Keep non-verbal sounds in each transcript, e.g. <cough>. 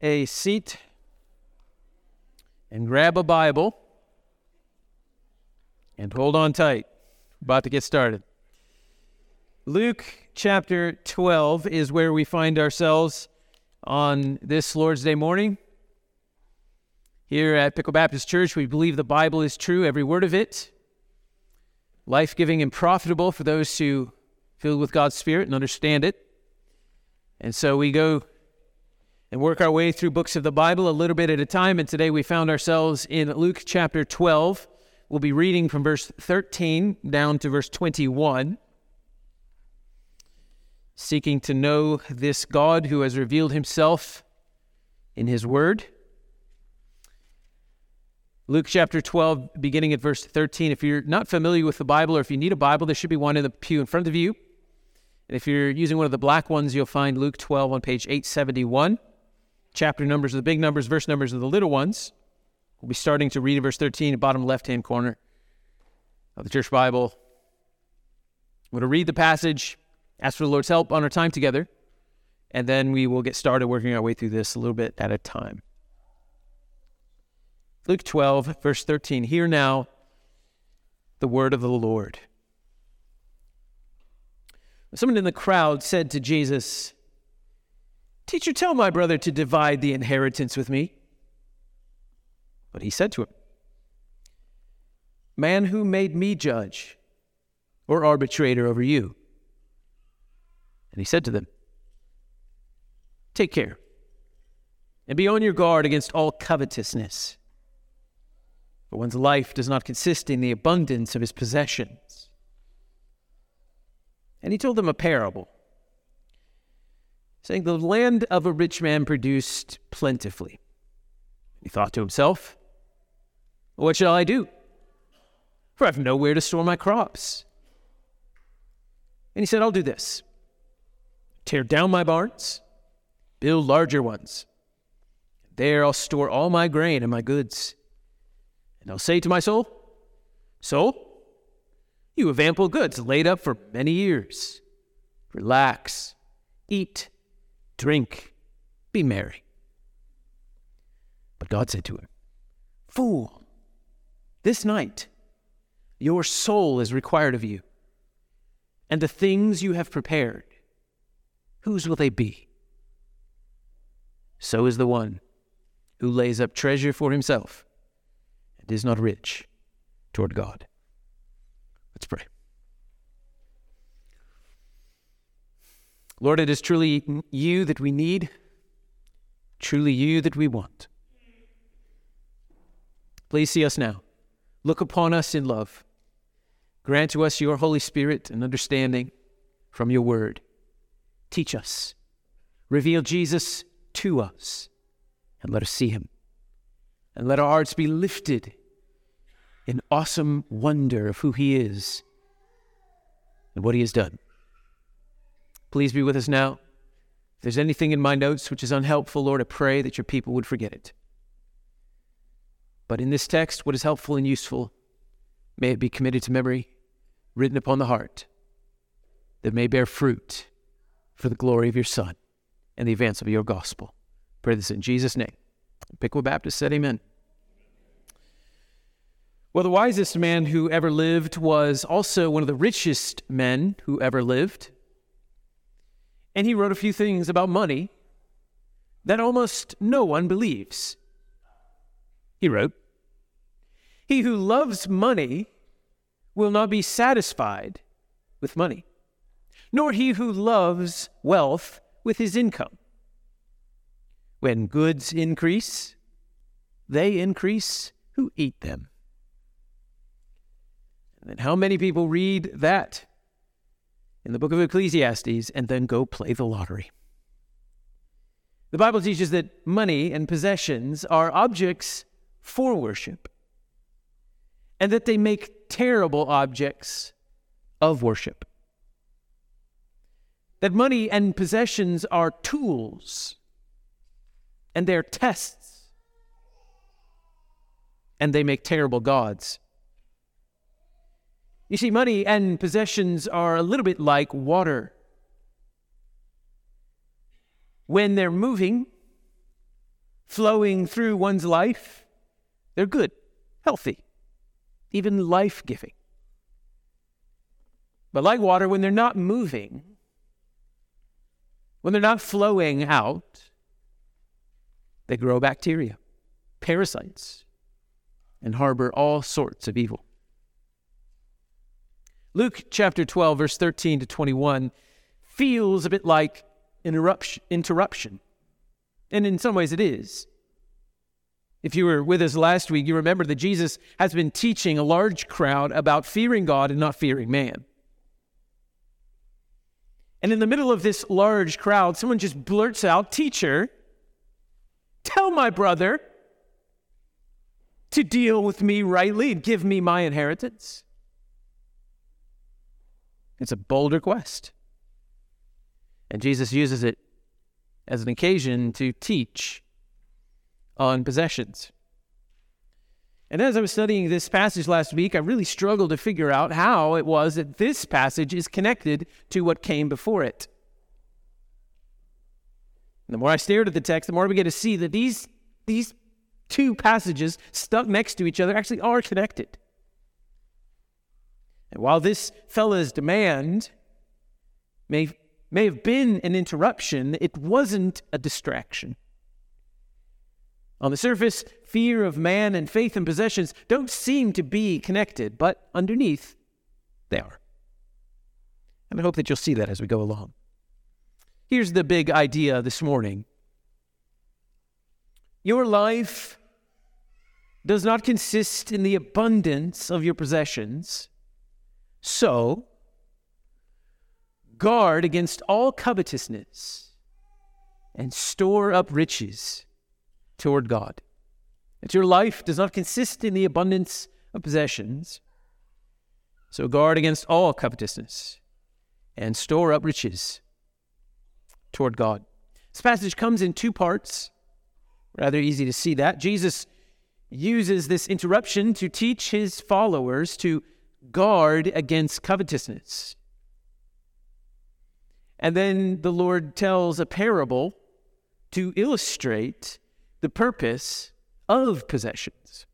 a seat and grab a Bible and hold on tight. About to get started. Luke chapter 12 is where we find ourselves on this Lord's Day morning. Here at Pickle Baptist Church, we believe the Bible is true, every word of it, life giving and profitable for those who filled with God's Spirit and understand it. And so we go and work our way through books of the Bible a little bit at a time. And today we found ourselves in Luke chapter 12. We'll be reading from verse 13 down to verse 21, seeking to know this God who has revealed himself in his word. Luke chapter 12, beginning at verse 13. If you're not familiar with the Bible or if you need a Bible, there should be one in the pew in front of you. And if you're using one of the black ones, you'll find Luke 12 on page 871. Chapter numbers are the big numbers, verse numbers are the little ones. We'll be starting to read in verse 13, bottom left hand corner of the church Bible. I'm going to read the passage, ask for the Lord's help on our time together, and then we will get started working our way through this a little bit at a time. Luke 12, verse 13. Hear now the word of the Lord. Someone in the crowd said to Jesus, Teacher, tell my brother to divide the inheritance with me. But he said to him, Man, who made me judge or arbitrator over you? And he said to them, Take care and be on your guard against all covetousness for one's life does not consist in the abundance of his possessions. And he told them a parable, saying, The land of a rich man produced plentifully. He thought to himself, What shall I do? For I have nowhere to store my crops. And he said, I'll do this tear down my barns, build larger ones. There I'll store all my grain and my goods. And I'll say to my soul, Soul, you have ample goods laid up for many years. Relax, eat, drink, be merry. But God said to him, Fool, this night your soul is required of you, and the things you have prepared, whose will they be? So is the one who lays up treasure for himself and is not rich toward God. Let's pray. Lord, it is truly you that we need, truly you that we want. Please see us now. Look upon us in love. Grant to us your Holy Spirit and understanding from your word. Teach us. Reveal Jesus to us and let us see him. And let our hearts be lifted in awesome wonder of who He is and what He has done. Please be with us now. If there's anything in my notes which is unhelpful, Lord, I pray that your people would forget it. But in this text, what is helpful and useful, may it be committed to memory, written upon the heart, that may bear fruit for the glory of your Son and the advance of your gospel. Pray this in Jesus' name. Pickle Baptist said, Amen. Well, the wisest man who ever lived was also one of the richest men who ever lived. And he wrote a few things about money that almost no one believes. He wrote, He who loves money will not be satisfied with money, nor he who loves wealth with his income. When goods increase, they increase who eat them. And how many people read that in the book of Ecclesiastes and then go play the lottery? The Bible teaches that money and possessions are objects for worship and that they make terrible objects of worship. That money and possessions are tools and they're tests and they make terrible gods. You see, money and possessions are a little bit like water. When they're moving, flowing through one's life, they're good, healthy, even life giving. But like water, when they're not moving, when they're not flowing out, they grow bacteria, parasites, and harbor all sorts of evil. Luke chapter 12, verse 13 to 21 feels a bit like interruption, interruption. And in some ways it is. If you were with us last week, you remember that Jesus has been teaching a large crowd about fearing God and not fearing man. And in the middle of this large crowd, someone just blurts out, Teacher, tell my brother to deal with me rightly and give me my inheritance. It's a bold request. And Jesus uses it as an occasion to teach on possessions. And as I was studying this passage last week, I really struggled to figure out how it was that this passage is connected to what came before it. And the more I stared at the text, the more I began to see that these, these two passages stuck next to each other actually are connected. And while this fella's demand may, may have been an interruption, it wasn't a distraction. On the surface, fear of man and faith in possessions don't seem to be connected, but underneath, they are. And I hope that you'll see that as we go along. Here's the big idea this morning your life does not consist in the abundance of your possessions. So, guard against all covetousness and store up riches toward God. That your life does not consist in the abundance of possessions. So guard against all covetousness and store up riches toward God. This passage comes in two parts. Rather easy to see that. Jesus uses this interruption to teach his followers to guard against covetousness. And then the Lord tells a parable to illustrate the purpose of possessions.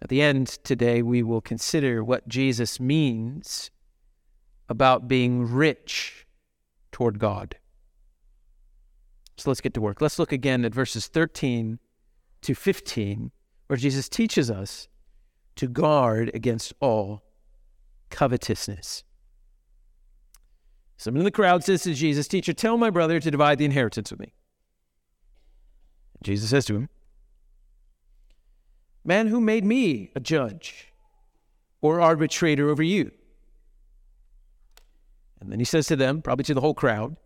At the end today, we will consider what Jesus means about being rich toward God. So let's get to work. Let's look again at verses 13 to 15, where Jesus teaches us to guard against all covetousness. Someone in the crowd says to Jesus, Teacher, tell my brother to divide the inheritance with me. Jesus says to him, Man, who made me a judge or arbitrator over you? And then he says to them, probably to the whole crowd,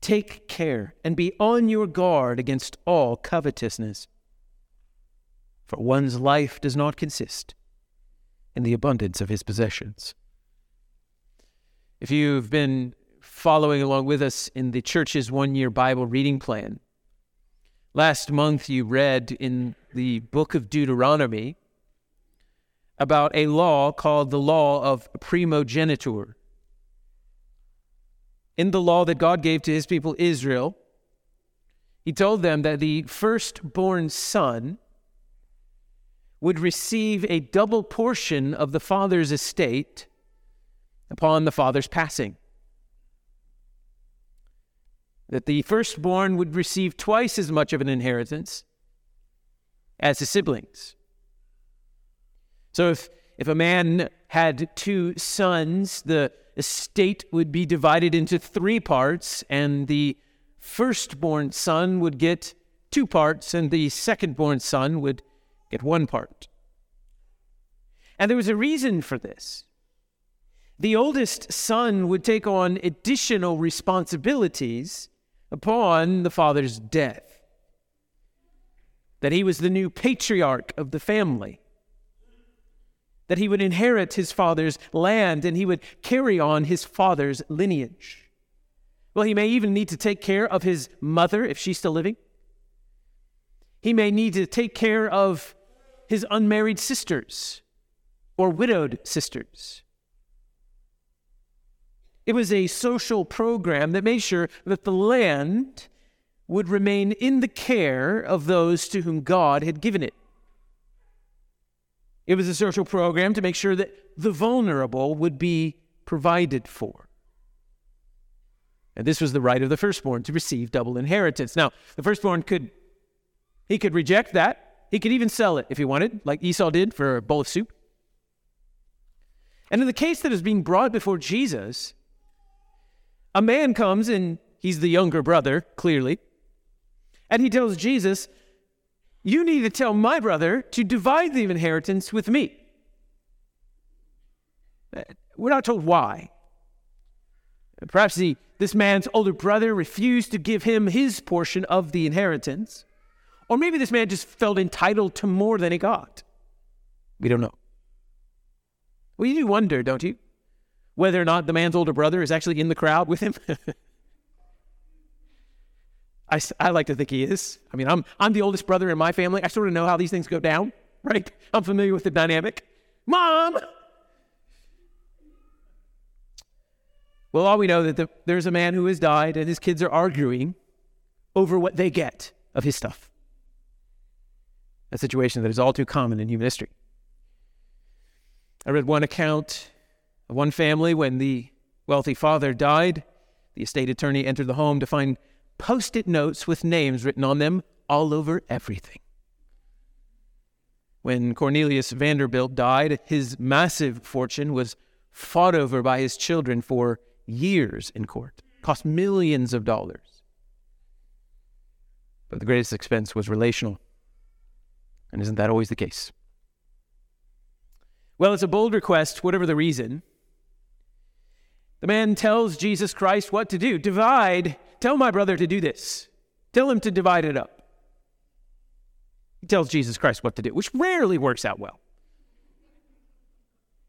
Take care and be on your guard against all covetousness. For one's life does not consist in the abundance of his possessions. If you've been following along with us in the church's one year Bible reading plan, Last month, you read in the book of Deuteronomy about a law called the law of primogeniture. In the law that God gave to his people Israel, he told them that the firstborn son would receive a double portion of the father's estate upon the father's passing that the firstborn would receive twice as much of an inheritance as his siblings. So if, if a man had two sons, the estate would be divided into three parts, and the firstborn son would get two parts, and the secondborn son would get one part. And there was a reason for this. The oldest son would take on additional responsibilities upon the father's death. That he was the new patriarch of the family. That he would inherit his father's land and he would carry on his father's lineage. Well, he may even need to take care of his mother if she's still living. He may need to take care of his unmarried sisters or widowed sisters. It was a social program that made sure that the land would remain in the care of those to whom God had given it. It was a social program to make sure that the vulnerable would be provided for. And this was the right of the firstborn to receive double inheritance. Now, the firstborn could he could reject that. He could even sell it if he wanted, like Esau did for a bowl of soup. And in the case that is being brought before Jesus, a man comes and he's the younger brother, clearly, and he tells Jesus, you need to tell my brother to divide the inheritance with me. Uh, we're not told why. Perhaps the, this man's older brother refused to give him his portion of the inheritance. Or maybe this man just felt entitled to more than he got. We don't know. Well, you do wonder, don't you? Whether or not the man's older brother is actually in the crowd with him. <laughs> I, I like to think he is. I mean, I'm, I'm the oldest brother in my family. I sort of know how these things go down, right? I'm familiar with the dynamic. Mom! Well, all we know that the, there's a man who has died and his kids are arguing over what they get of his stuff. A situation that is all too common in human history. I read one account of one family when the wealthy father died. The estate attorney entered the home to find post it notes with names written on them all over everything. When Cornelius Vanderbilt died, his massive fortune was fought over by his children for years in court, cost millions of dollars. But the greatest expense was relational. And isn't that always the case? Well, it's a bold request, whatever the reason. The man tells Jesus Christ what to do divide Tell my brother to do this. Tell him to divide it up. He tells Jesus Christ what to do, which rarely works out well.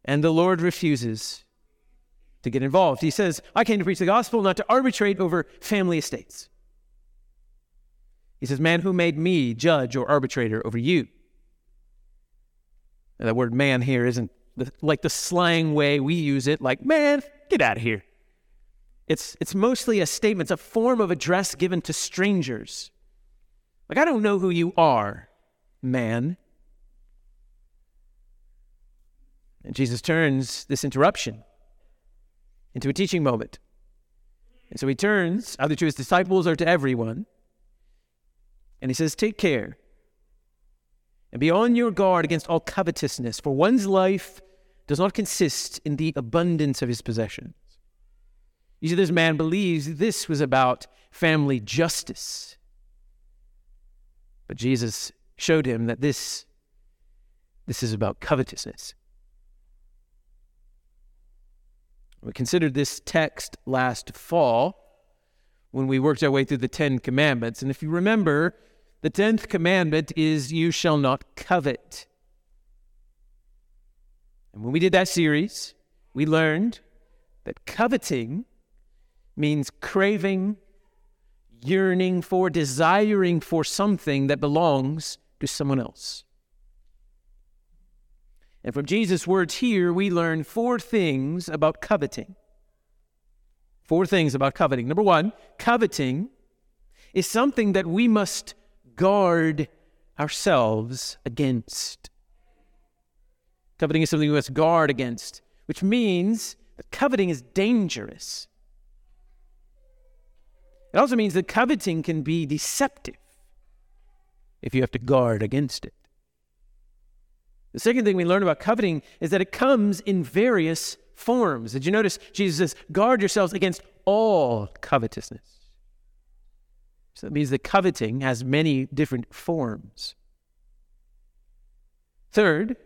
And the Lord refuses to get involved. He says, I came to preach the gospel, not to arbitrate over family estates. He says, Man, who made me judge or arbitrator over you? And that word man here isn't the, like the slang way we use it, like, man, get out of here. It's, it's mostly a statement, it's a form of address given to strangers. Like, I don't know who you are, man. And Jesus turns this interruption into a teaching moment. And so he turns either to his disciples or to everyone. And he says, Take care and be on your guard against all covetousness, for one's life does not consist in the abundance of his possessions. You see, this man believes this was about family justice. But Jesus showed him that this, this is about covetousness. We considered this text last fall when we worked our way through the Ten Commandments. And if you remember, the tenth commandment is, You shall not covet. And when we did that series, we learned that coveting means craving, yearning for, desiring for something that belongs to someone else. And from Jesus' words here, we learn four things about coveting. Four things about coveting. Number one, coveting is something that we must guard ourselves against. Coveting is something we must guard against, which means that coveting is dangerous. It also means that coveting can be deceptive if you have to guard against it. The second thing we learn about coveting is that it comes in various forms. Did you notice Jesus says, guard yourselves against all covetousness? So that means that coveting has many different forms. Third,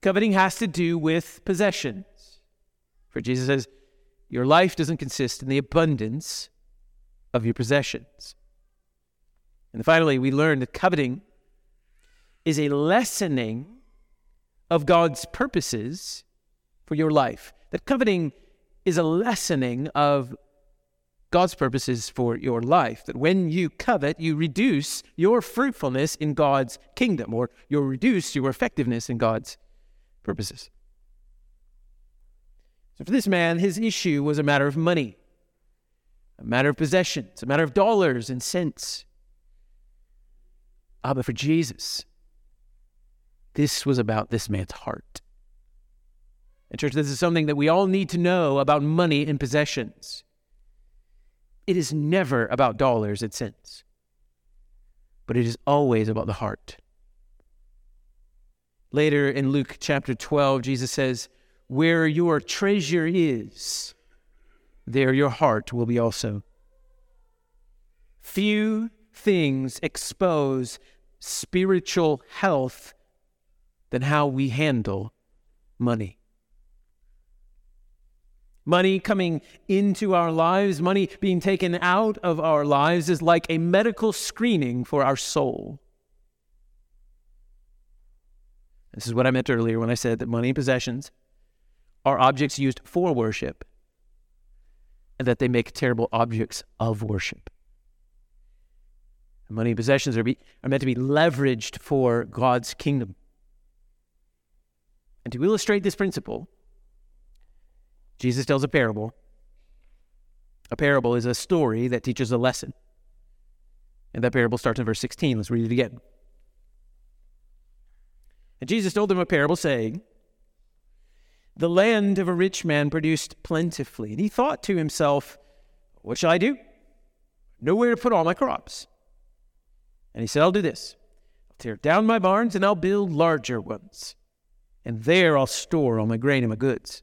coveting has to do with possessions. For Jesus says, Your life doesn't consist in the abundance of your possessions. And finally, we learn that coveting is a lessening of God's purposes for your life. That coveting is a lessening of God's purposes for your life. That when you covet, you reduce your fruitfulness in God's kingdom, or you reduce your effectiveness in God's purposes. So for this man, his issue was a matter of money, a matter of possessions, a matter of dollars and cents. Ah, but for Jesus, this was about this man's heart. And, church, this is something that we all need to know about money and possessions. It is never about dollars and cents, but it is always about the heart. Later in Luke chapter 12, Jesus says, Where your treasure is, there your heart will be also. Few things expose spiritual health than how we handle money. Money coming into our lives, money being taken out of our lives is like a medical screening for our soul. This is what I meant earlier when I said that money and possessions are objects used for worship and that they make terrible objects of worship. Money and possessions are, be, are meant to be leveraged for God's kingdom. And to illustrate this principle, Jesus tells a parable. A parable is a story that teaches a lesson. And that parable starts in verse 16. Let's read it again. And Jesus told them a parable, saying, The land of a rich man produced plentifully. And he thought to himself, What shall I do? Nowhere to put all my crops. And he said, I'll do this I'll tear down my barns and I'll build larger ones. And there I'll store all my grain and my goods.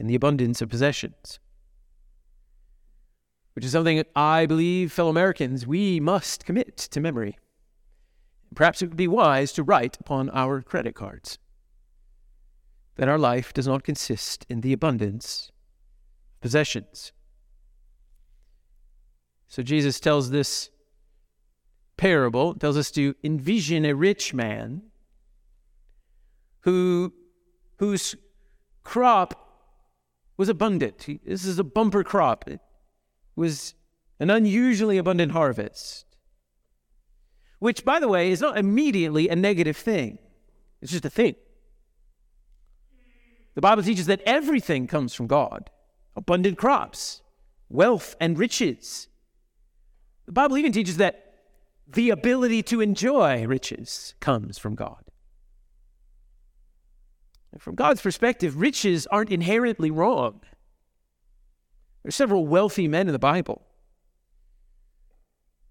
in the abundance of possessions. Which is something I believe, fellow Americans, we must commit to memory. Perhaps it would be wise to write upon our credit cards that our life does not consist in the abundance of possessions. So Jesus tells this parable, tells us to envision a rich man who whose crop was abundant. This is a bumper crop. It was an unusually abundant harvest. Which, by the way, is not immediately a negative thing, it's just a thing. The Bible teaches that everything comes from God abundant crops, wealth, and riches. The Bible even teaches that the ability to enjoy riches comes from God. From God's perspective, riches aren't inherently wrong. There are several wealthy men in the Bible.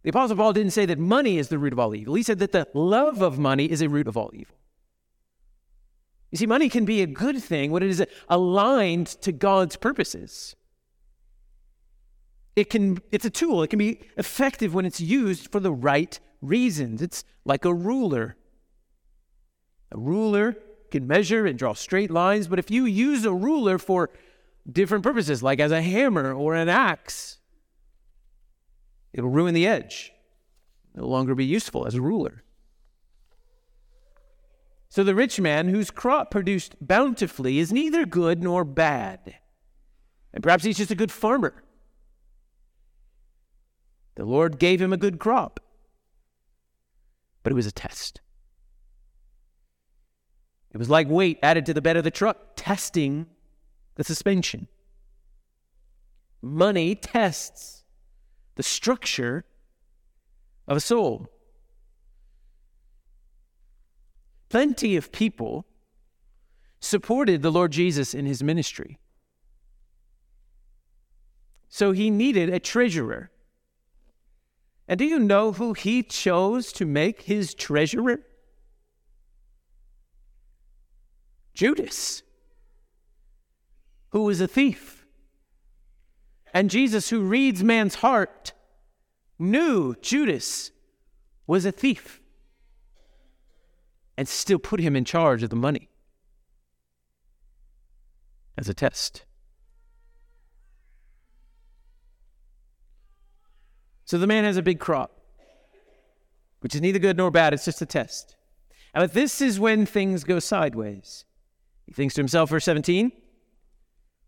The Apostle Paul didn't say that money is the root of all evil. He said that the love of money is a root of all evil. You see, money can be a good thing when it is aligned to God's purposes. It can, it's a tool. It can be effective when it's used for the right reasons. It's like a ruler. A ruler can measure and draw straight lines, but if you use a ruler for different purposes, like as a hammer or an axe, it'll ruin the edge, no longer be useful as a ruler. So the rich man whose crop produced bountifully is neither good nor bad. And perhaps he's just a good farmer. The Lord gave him a good crop, but it was a test. It was like weight added to the bed of the truck, testing the suspension. Money tests the structure of a soul. Plenty of people supported the Lord Jesus in his ministry. So he needed a treasurer. And do you know who he chose to make his treasurer? Judas, who was a thief. And Jesus, who reads man's heart, knew Judas was a thief and still put him in charge of the money. as a test. So the man has a big crop, which is neither good nor bad, it's just a test. But this is when things go sideways. He thinks to himself, verse 17,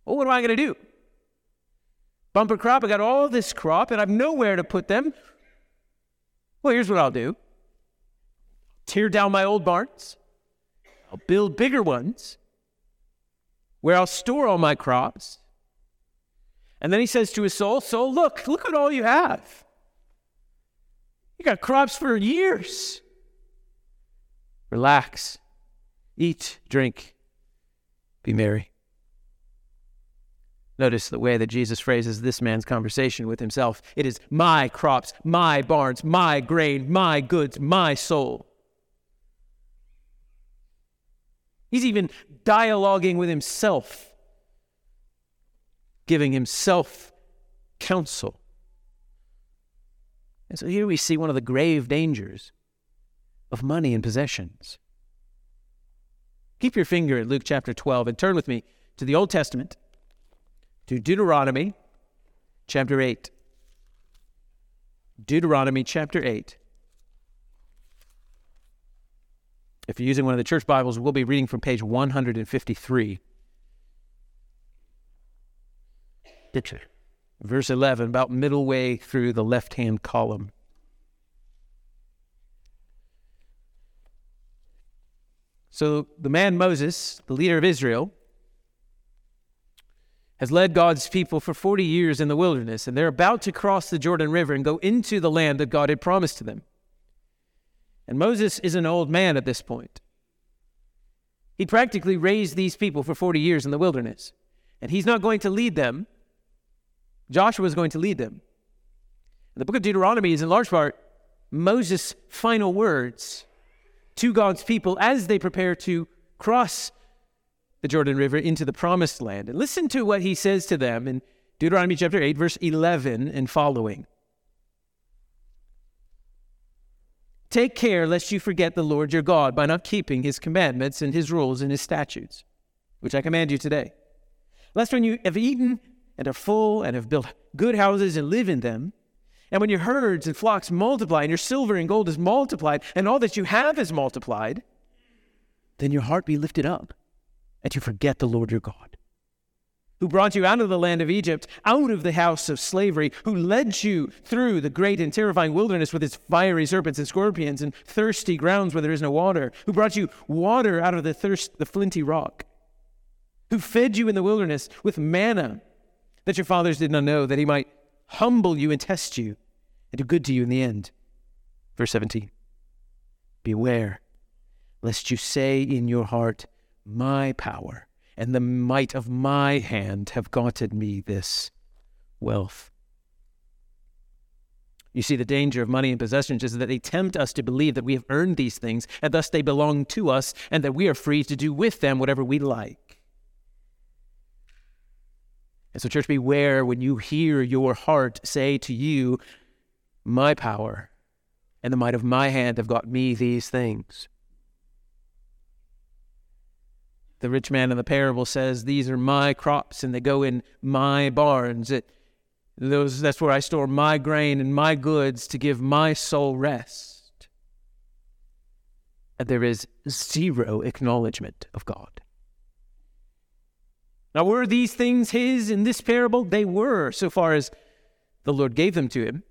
well, what am I going to do? Bumper crop, I got all this crop and I've nowhere to put them. Well, here's what I'll do tear down my old barns, I'll build bigger ones where I'll store all my crops. And then he says to his soul, Soul, look, look at all you have. You got crops for years. Relax, eat, drink, be merry. Notice the way that Jesus phrases this man's conversation with himself. It is my crops, my barns, my grain, my goods, my soul. He's even dialoguing with himself, giving himself counsel. And so here we see one of the grave dangers of money and possessions. Keep your finger at Luke chapter 12 and turn with me to the Old Testament, to Deuteronomy chapter 8. Deuteronomy chapter 8. If you're using one of the church Bibles, we'll be reading from page 153. verse 11, about middle way through the left hand column. So the man Moses, the leader of Israel, has led God's people for 40 years in the wilderness, and they're about to cross the Jordan River and go into the land that God had promised to them. And Moses is an old man at this point. He practically raised these people for 40 years in the wilderness, and he's not going to lead them Joshua is going to lead them. And the book of Deuteronomy is in large part Moses' final words to God's people as they prepare to cross the Jordan River into the promised land. And listen to what he says to them in Deuteronomy chapter 8, verse 11 and following. Take care lest you forget the Lord your God by not keeping his commandments and his rules and his statutes, which I command you today. Lest when you have eaten and are full and have built good houses and live in them. And when your herds and flocks multiply and your silver and gold is multiplied and all that you have is multiplied, then your heart be lifted up and you forget the Lord your God, who brought you out of the land of Egypt, out of the house of slavery, who led you through the great and terrifying wilderness with its fiery serpents and scorpions and thirsty grounds where there is no water, who brought you water out of the thirst, the flinty rock, who fed you in the wilderness with manna that your fathers did not know, that he might humble you and test you and do good to you in the end. Verse 17 Beware lest you say in your heart, My power and the might of my hand have gotten me this wealth. You see, the danger of money and possessions is that they tempt us to believe that we have earned these things, and thus they belong to us, and that we are free to do with them whatever we like. And so, church, beware when you hear your heart say to you, My power and the might of my hand have got me these things. The rich man in the parable says, These are my crops and they go in my barns. It, those, that's where I store my grain and my goods to give my soul rest. And there is zero acknowledgement of God. Now, were these things his in this parable? They were, so far as the Lord gave them to him.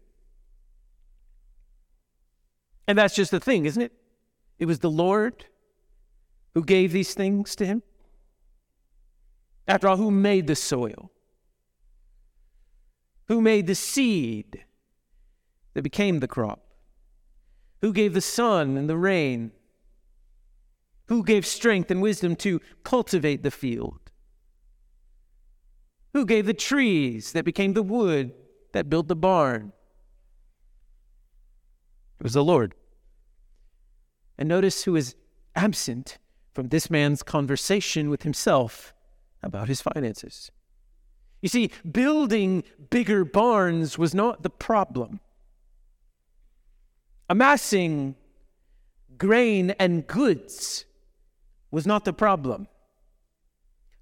And that's just the thing, isn't it? It was the Lord who gave these things to him. After all, who made the soil? Who made the seed that became the crop? Who gave the sun and the rain? Who gave strength and wisdom to cultivate the field? Who gave the trees that became the wood that built the barn? It was the Lord. And notice who is absent from this man's conversation with himself about his finances. You see, building bigger barns was not the problem. Amassing grain and goods was not the problem.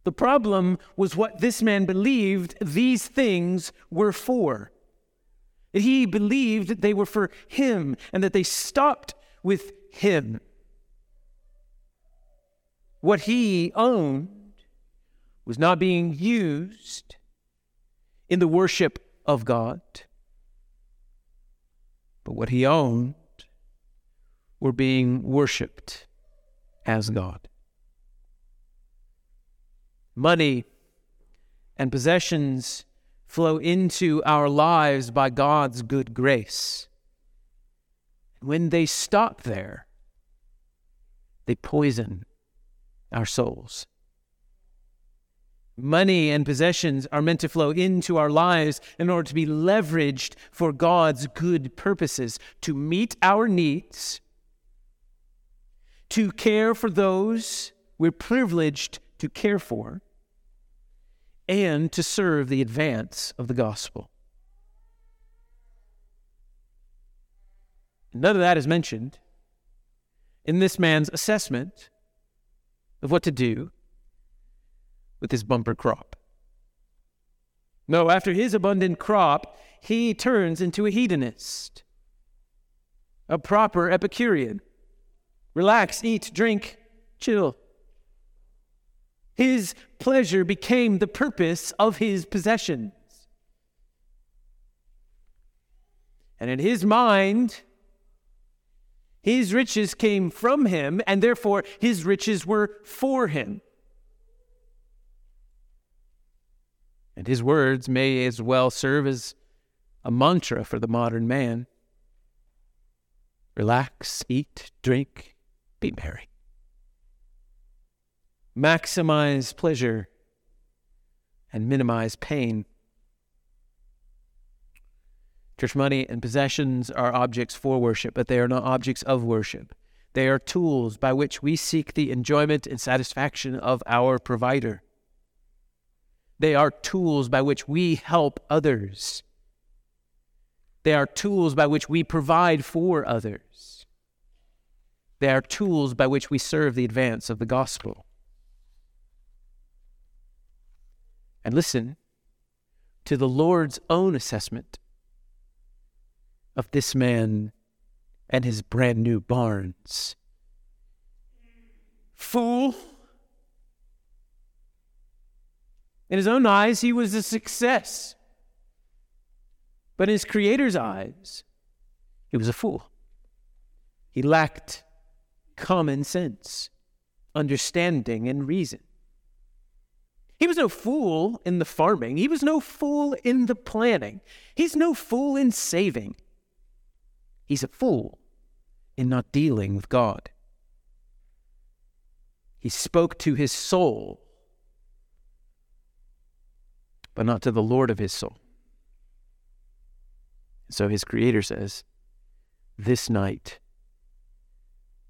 The problem was what this man believed these things were for. He believed that they were for him and that they stopped with him. What he owned was not being used in the worship of God, but what he owned were being worshiped as God. Money and possessions flow into our lives by God's good grace. When they stop there, they poison our souls. Money and possessions are meant to flow into our lives in order to be leveraged for God's good purposes, to meet our needs, to care for those we're privileged to care for, and to serve the advance of the gospel. None of that is mentioned in this man's assessment of what to do with his bumper crop. No, after his abundant crop, he turns into a hedonist, a proper Epicurean. Relax, eat, drink, chill. His pleasure became the purpose of his possessions. And in his mind, his riches came from him, and therefore his riches were for him. And his words may as well serve as a mantra for the modern man relax, eat, drink, be merry maximize pleasure and minimize pain. Church money and possessions are objects for worship, but they are not objects of worship. They are tools by which we seek the enjoyment and satisfaction of our provider. They are tools by which we help others. They are tools by which we provide for others. They are tools by which we serve the advance of the gospel. And listen to the Lord's own assessment of this man and his brand new barns. Fool. In his own eyes, he was a success. But in his Creator's eyes, he was a fool. He lacked common sense, understanding, and reason. He was no fool in the farming. He was no fool in the planning. He's no fool in saving. He's a fool in not dealing with God. He spoke to his soul, but not to the Lord of his soul. So his Creator says, This night,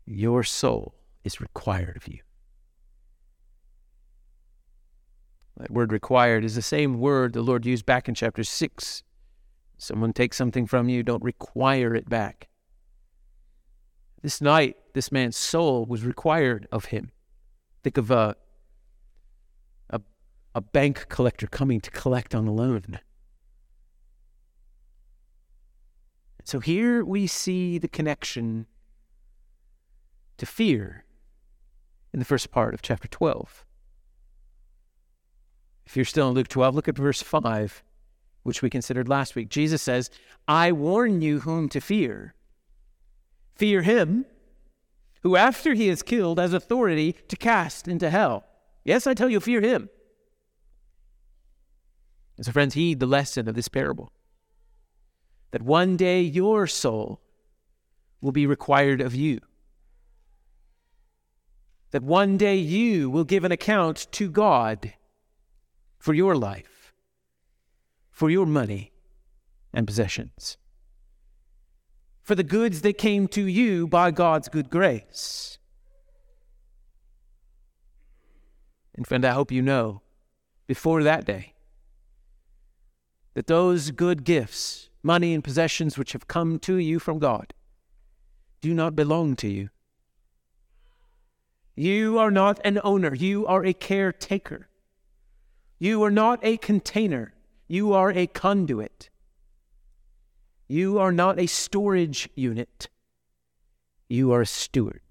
your soul is required of you. That word required is the same word the Lord used back in chapter 6. Someone takes something from you, don't require it back. This night, this man's soul was required of him. Think of a, a, a bank collector coming to collect on a loan. So here we see the connection to fear in the first part of chapter 12. If you're still in Luke 12, look at verse 5, which we considered last week. Jesus says, I warn you whom to fear. Fear him who, after he is killed, has authority to cast into hell. Yes, I tell you, fear him. And so, friends, heed the lesson of this parable that one day your soul will be required of you. That one day you will give an account to God for your life, for your money and possessions, for the goods that came to you by God's good grace. And friend, I hope you know before that day that those good gifts, money and possessions which have come to you from God, do not belong to you. You are not an owner, you are a caretaker. You are not a container, you are a conduit. You are not a storage unit, you are a steward.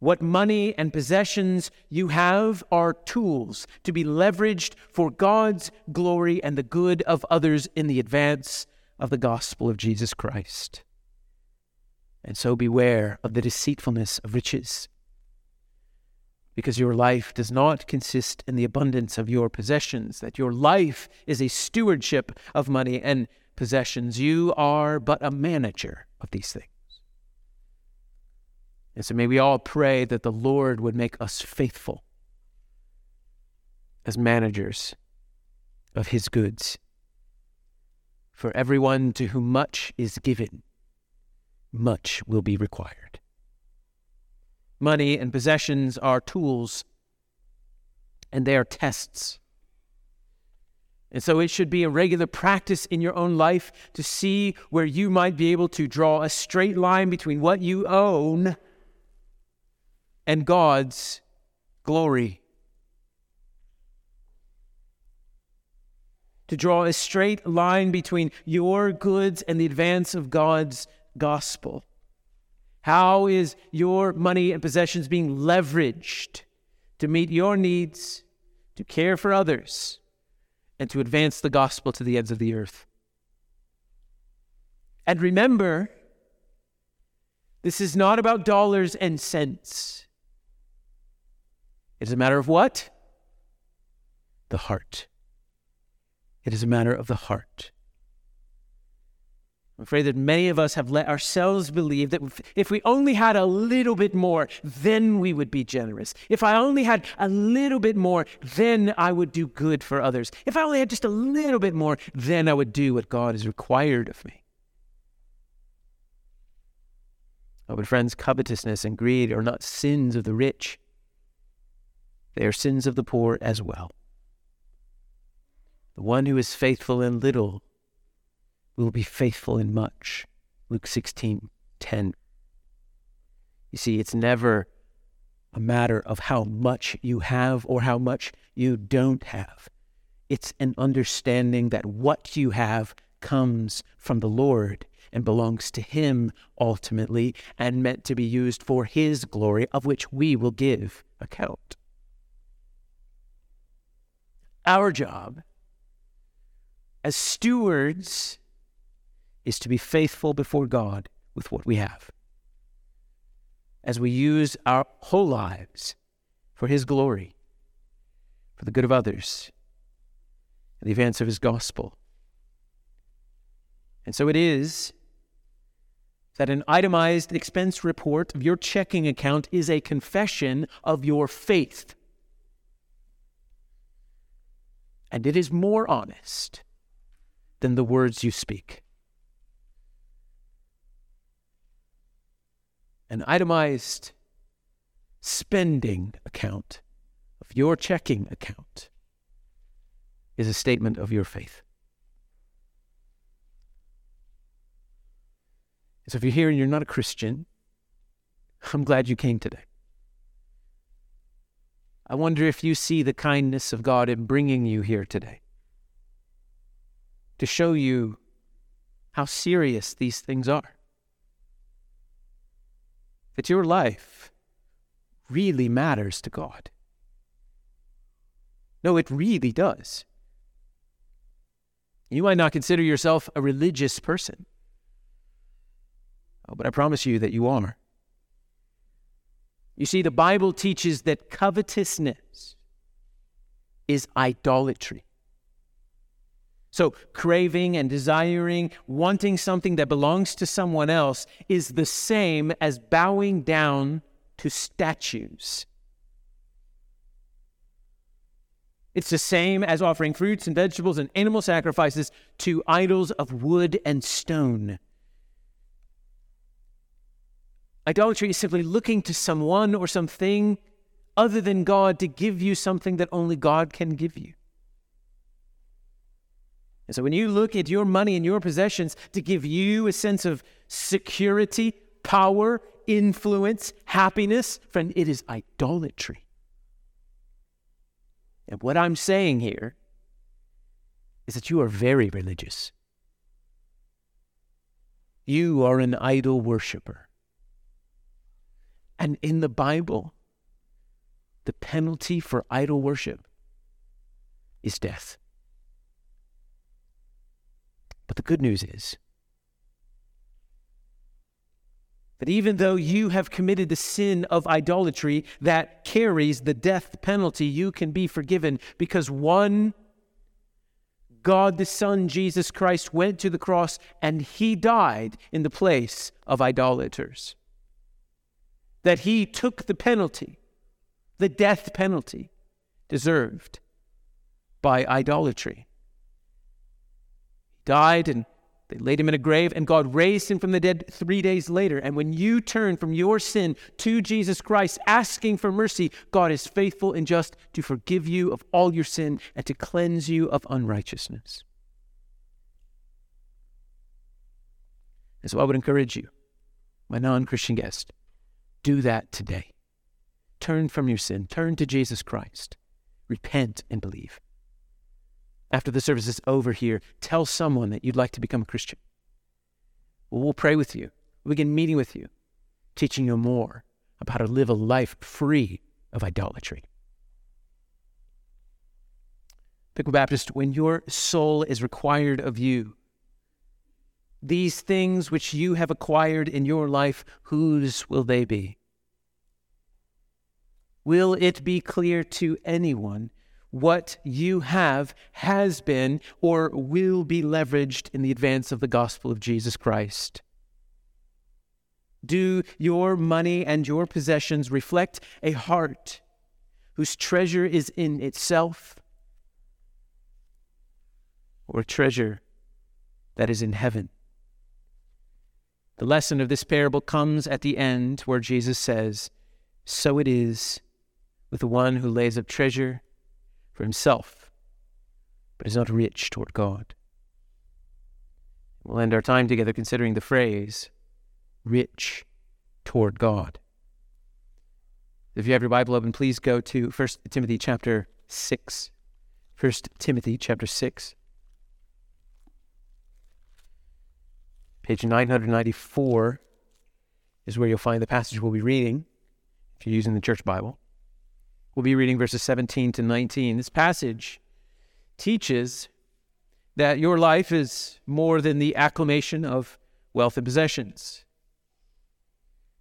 What money and possessions you have are tools to be leveraged for God's glory and the good of others in the advance of the gospel of Jesus Christ. And so beware of the deceitfulness of riches, because your life does not consist in the abundance of your possessions, that your life is a stewardship of money and possessions. You are but a manager of these things. And so may we all pray that the Lord would make us faithful as managers of his goods. For everyone to whom much is given, much will be required. Money and possessions are tools, and they are tests. And so it should be a regular practice in your own life to see where you might be able to draw a straight line between what you own and God's glory. To draw a straight line between your goods and the advance of God's gospel. How is your money and possessions being leveraged to meet your needs, to care for others, and to advance the gospel to the ends of the earth? And remember, this is not about dollars and cents. It is a matter of what? The heart. It is a matter of the heart. I'm afraid that many of us have let ourselves believe that if we only had a little bit more, then we would be generous. If I only had a little bit more, then I would do good for others. If I only had just a little bit more, then I would do what God has required of me. Oh, but friends, covetousness and greed are not sins of the rich. They are sins of the poor as well. The one who is faithful in little will be faithful in much. Luke 16 10. You see, it's never a matter of how much you have or how much you don't have. It's an understanding that what you have comes from the Lord and belongs to Him ultimately and meant to be used for His glory, of which we will give account. Our job as stewards is to be faithful before God with what we have. As we use our whole lives for His glory, for the good of others, and the advance of His gospel. And so it is that an itemized expense report of your checking account is a confession of your faith and it is more honest than the words you speak. An itemized spending account of your checking account is a statement of your faith. So if you're here and you're not a Christian, I'm glad you came today. I wonder if you see the kindness of God in bringing you here today to show you how serious these things are. That your life really matters to God. No, it really does. You might not consider yourself a religious person, oh, but I promise you that you are. You see, the Bible teaches that covetousness is idolatry. So, craving and desiring, wanting something that belongs to someone else, is the same as bowing down to statues. It's the same as offering fruits and vegetables and animal sacrifices to idols of wood and stone. Idolatry is simply looking to someone or something other than God to give you something that only God can give you. And so when you look at your money and your possessions to give you a sense of security, power, influence, happiness, friend, it is idolatry. And what I'm saying here is that you are very religious. You are an idol worshiper. And in the Bible, the penalty for idol worship is death. But the good news is that even though you have committed the sin of idolatry that carries the death penalty, you can be forgiven because one, God the Son, Jesus Christ, went to the cross and he died in the place of idolaters. That he took the penalty, the death penalty deserved by idolatry. Died and they laid him in a grave, and God raised him from the dead three days later. And when you turn from your sin to Jesus Christ, asking for mercy, God is faithful and just to forgive you of all your sin and to cleanse you of unrighteousness. And so I would encourage you, my non Christian guest, do that today. Turn from your sin, turn to Jesus Christ, repent and believe after the service is over here, tell someone that you'd like to become a Christian. Well, we'll pray with you. We'll begin meeting with you, teaching you more about how to live a life free of idolatry. Piqua Baptist, when your soul is required of you, these things which you have acquired in your life, whose will they be? Will it be clear to anyone what you have has been or will be leveraged in the advance of the gospel of Jesus Christ? Do your money and your possessions reflect a heart whose treasure is in itself or a treasure that is in heaven? The lesson of this parable comes at the end where Jesus says, So it is with the one who lays up treasure for himself, but is not rich toward God. We'll end our time together considering the phrase, rich toward God. If you have your Bible open, please go to 1 Timothy chapter 6. 1 Timothy chapter 6. Page 994 is where you'll find the passage we'll be reading if you're using the church Bible. We'll be reading verses 17 to 19. This passage teaches that your life is more than the acclamation of wealth and possessions.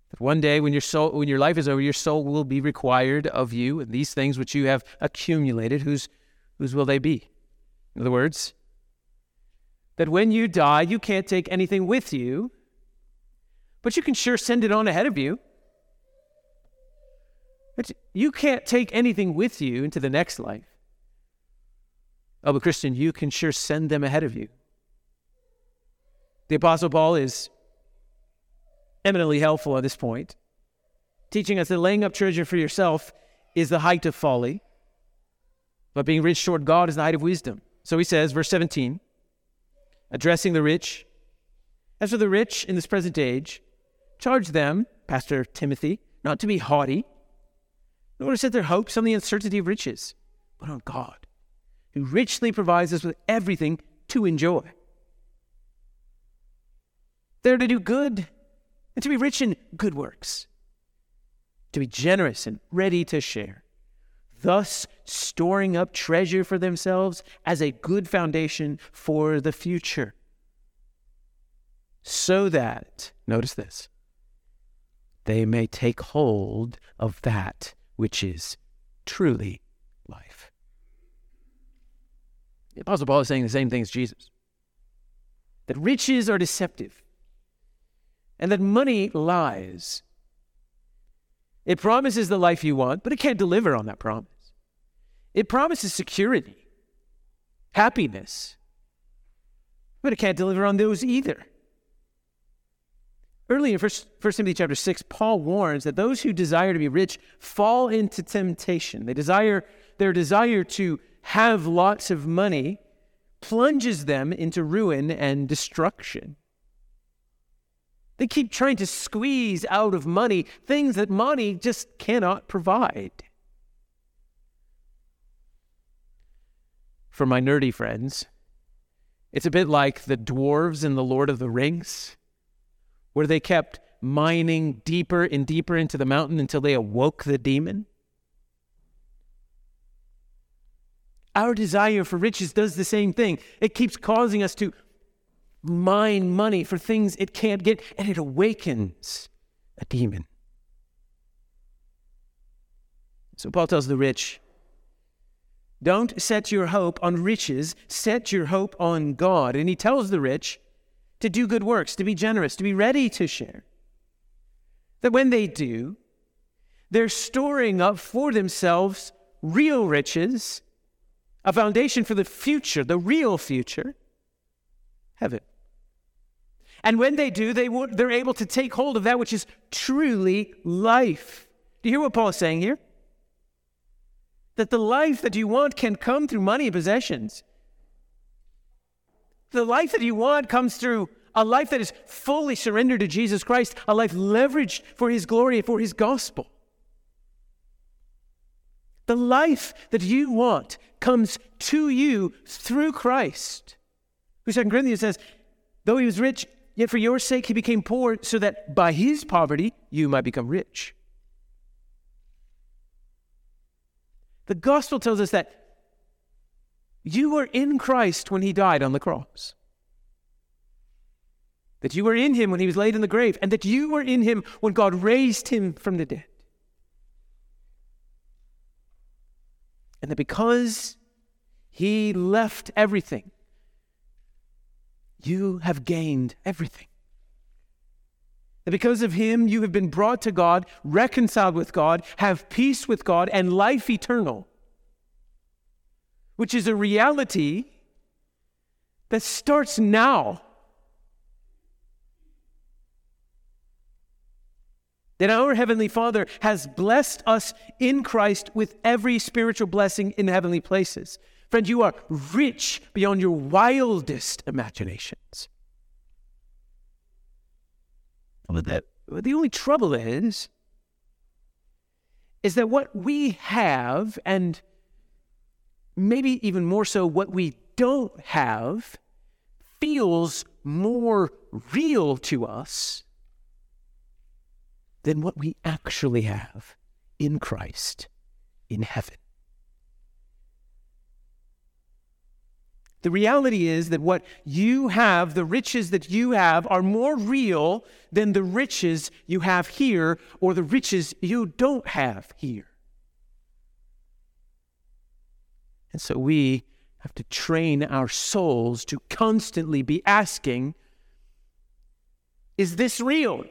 That one day when your soul when your life is over, your soul will be required of you, and these things which you have accumulated, whose whose will they be? In other words, that when you die, you can't take anything with you, but you can sure send it on ahead of you. You can't take anything with you into the next life. Oh, but Christian, you can sure send them ahead of you. The Apostle Paul is eminently helpful at this point, teaching us that laying up treasure for yourself is the height of folly, but being rich toward God is the height of wisdom. So he says, verse 17, addressing the rich, as for the rich in this present age, charge them, Pastor Timothy, not to be haughty nor to set their hopes on the uncertainty of riches, but on God, who richly provides us with everything to enjoy. They're to do good and to be rich in good works, to be generous and ready to share, thus storing up treasure for themselves as a good foundation for the future. So that, notice this, they may take hold of that which is truly life. The Apostle Paul is saying the same thing as Jesus that riches are deceptive and that money lies. It promises the life you want, but it can't deliver on that promise. It promises security, happiness, but it can't deliver on those either. Early in 1 Timothy chapter 6, Paul warns that those who desire to be rich fall into temptation. They desire their desire to have lots of money plunges them into ruin and destruction. They keep trying to squeeze out of money things that money just cannot provide. for my nerdy friends, it's a bit like the dwarves in The Lord of the Rings, where they kept mining deeper and deeper into the mountain until they awoke the demon. Our desire for riches does the same thing. It keeps causing us to mine money for things it can't get, and it awakens a demon. So Paul tells the rich, don't set your hope on riches, set your hope on God. And he tells the rich to do good works, to be generous, to be ready to share. That when they do, they're storing up for themselves real riches, a foundation for the future, the real future, heaven. And when they do, they they're able to take hold of that which is truly life. Do you hear what Paul is saying here? That the life that you want can come through money and possessions. The life that you want comes through a life that is fully surrendered to Jesus Christ, a life leveraged for His glory and for His gospel. The life that you want comes to you through Christ. Who 2 Corinthians says, though he was rich, yet for your sake he became poor, so that by his poverty you might become rich. The gospel tells us that you were in Christ when he died on the cross. That you were in him when he was laid in the grave, and that you were in him when God raised him from the dead. And that because he left everything, you have gained everything. That because of him, you have been brought to God, reconciled with God, have peace with God, and life eternal, which is a reality that starts now. That our Heavenly Father has blessed us in Christ with every spiritual blessing in the heavenly places. Friend, you are rich beyond your wildest imaginations. But that the only trouble is, is that what we have, and maybe even more so what we don't have, feels more real to us than what we actually have in Christ in heaven. The reality is that what you have, the riches that you have, are more real than the riches you have here or the riches you don't have here. And so we have to train our souls to constantly be asking, Is this real?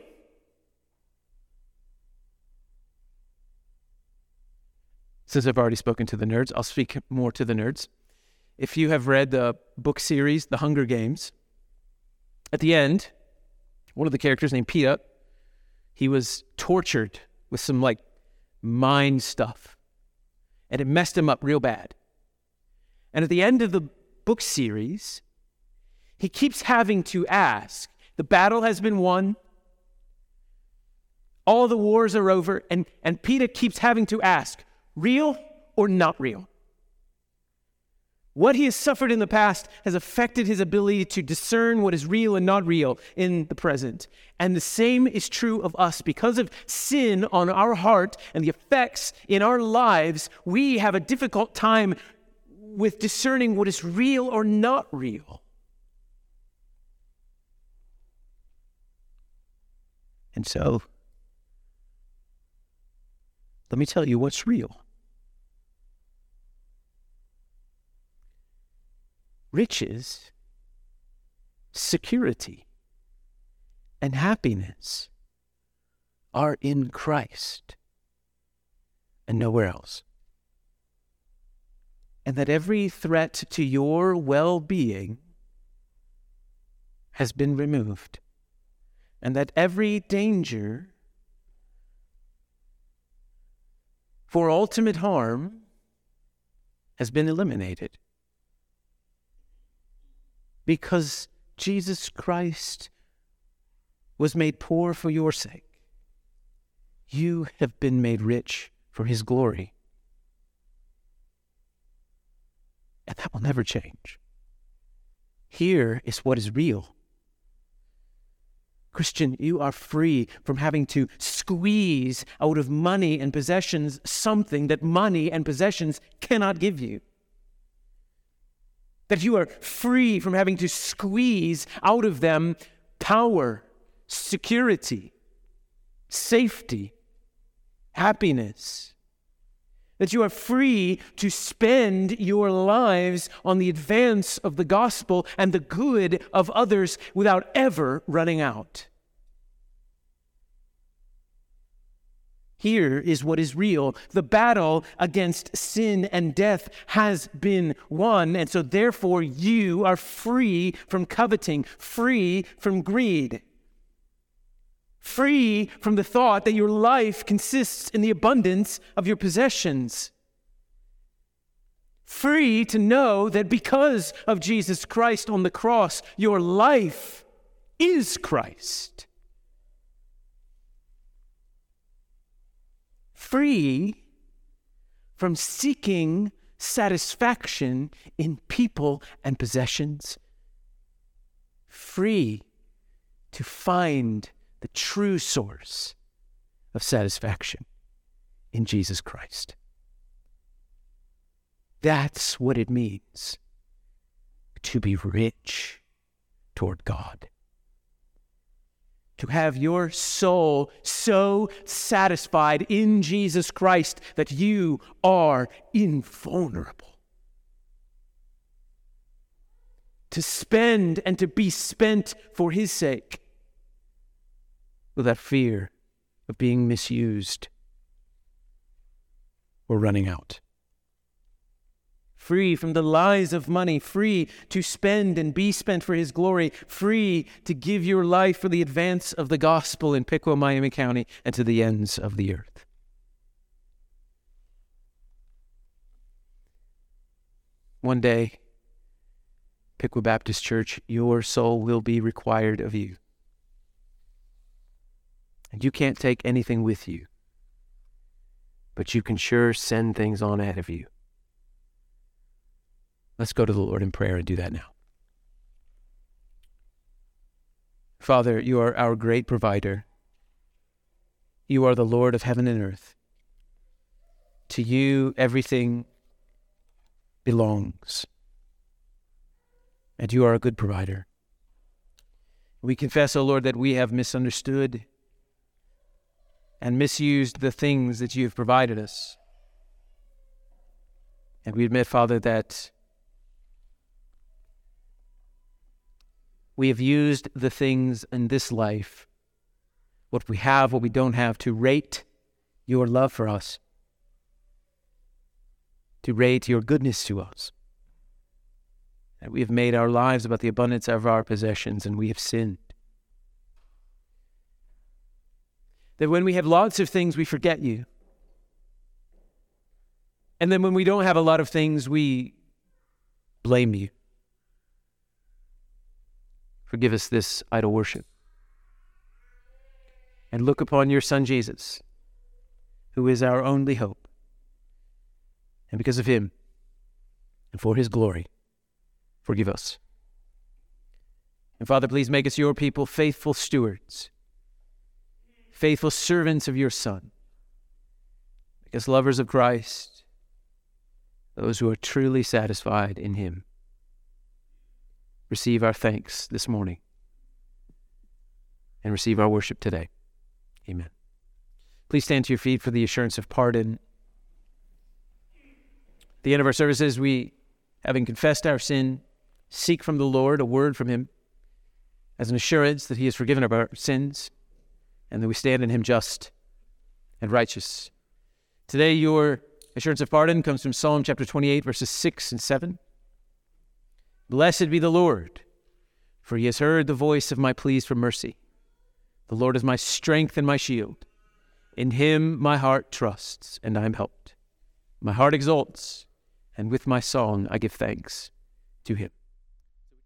Since I've already spoken to the nerds, I'll speak more to the nerds. If you have read the book series, The Hunger Games, at the end, one of the characters named Peeta, he was tortured with some like mind stuff. And it messed him up real bad. And at the end of the book series, he keeps having to ask the battle has been won, all the wars are over, and, and Peeta keeps having to ask real or not real? What he has suffered in the past has affected his ability to discern what is real and not real in the present. And the same is true of us. Because of sin on our heart and the effects in our lives, we have a difficult time with discerning what is real or not real. And so, let me tell you what's real. riches, security, and happiness are in Christ and nowhere else. And that every threat to your well being has been removed, and that every danger for ultimate harm has been eliminated because Jesus Christ was made poor for your sake. You have been made rich for his glory. And that will never change. Here is what is real. Christian, you are free from having to squeeze out of money and possessions something that money and possessions cannot give you. That you are free from having to squeeze out of them power, security, safety, happiness. That you are free to spend your lives on the advance of the gospel and the good of others without ever running out. Here is what is real. The battle against sin and death has been won, and so therefore you are free from coveting, free from greed, free from the thought that your life consists in the abundance of your possessions, free to know that because of Jesus Christ on the cross, your life is Christ. free from seeking satisfaction in people and possessions, free to find the true source of satisfaction in Jesus Christ. That's what it means to be rich toward God to have your soul so satisfied in Jesus Christ that you are invulnerable. To spend and to be spent for His sake without fear of being misused or running out free from the lies of money, free to spend and be spent for His glory, free to give your life for the advance of the gospel in Piqua, Miami County, and to the ends of the earth. One day, Piqua Baptist Church, your soul will be required of you. And you can't take anything with you, but you can sure send things on ahead of you. Let's go to the Lord in prayer and do that now. Father, you are our great provider. You are the Lord of heaven and earth. To you, everything belongs. And you are a good provider. We confess, O oh Lord, that we have misunderstood and misused the things that you have provided us. And we admit, Father, that we have used the things in this life, what we have, what we don't have, to rate your love for us, to rate your goodness to us. And we have made our lives about the abundance of our possessions, and we have sinned. That when we have lots of things, we forget you. And then when we don't have a lot of things, we blame you. Forgive us this idol worship. And look upon your Son Jesus, who is our only hope. And because of him, and for his glory, forgive us. And Father, please make us your people, faithful stewards, faithful servants of your Son. Make us lovers of Christ, those who are truly satisfied in him receive our thanks this morning and receive our worship today. Amen. Please stand to your feet for the assurance of pardon. At the end of our services, we, having confessed our sin, seek from the Lord a word from Him as an assurance that He has forgiven our sins and that we stand in Him just and righteous. Today, your assurance of pardon comes from Psalm chapter 28, verses 6 and 7. Blessed be the Lord, for he has heard the voice of my pleas for mercy. The Lord is my strength and my shield. In him my heart trusts, and I am helped. My heart exults, and with my song I give thanks to him.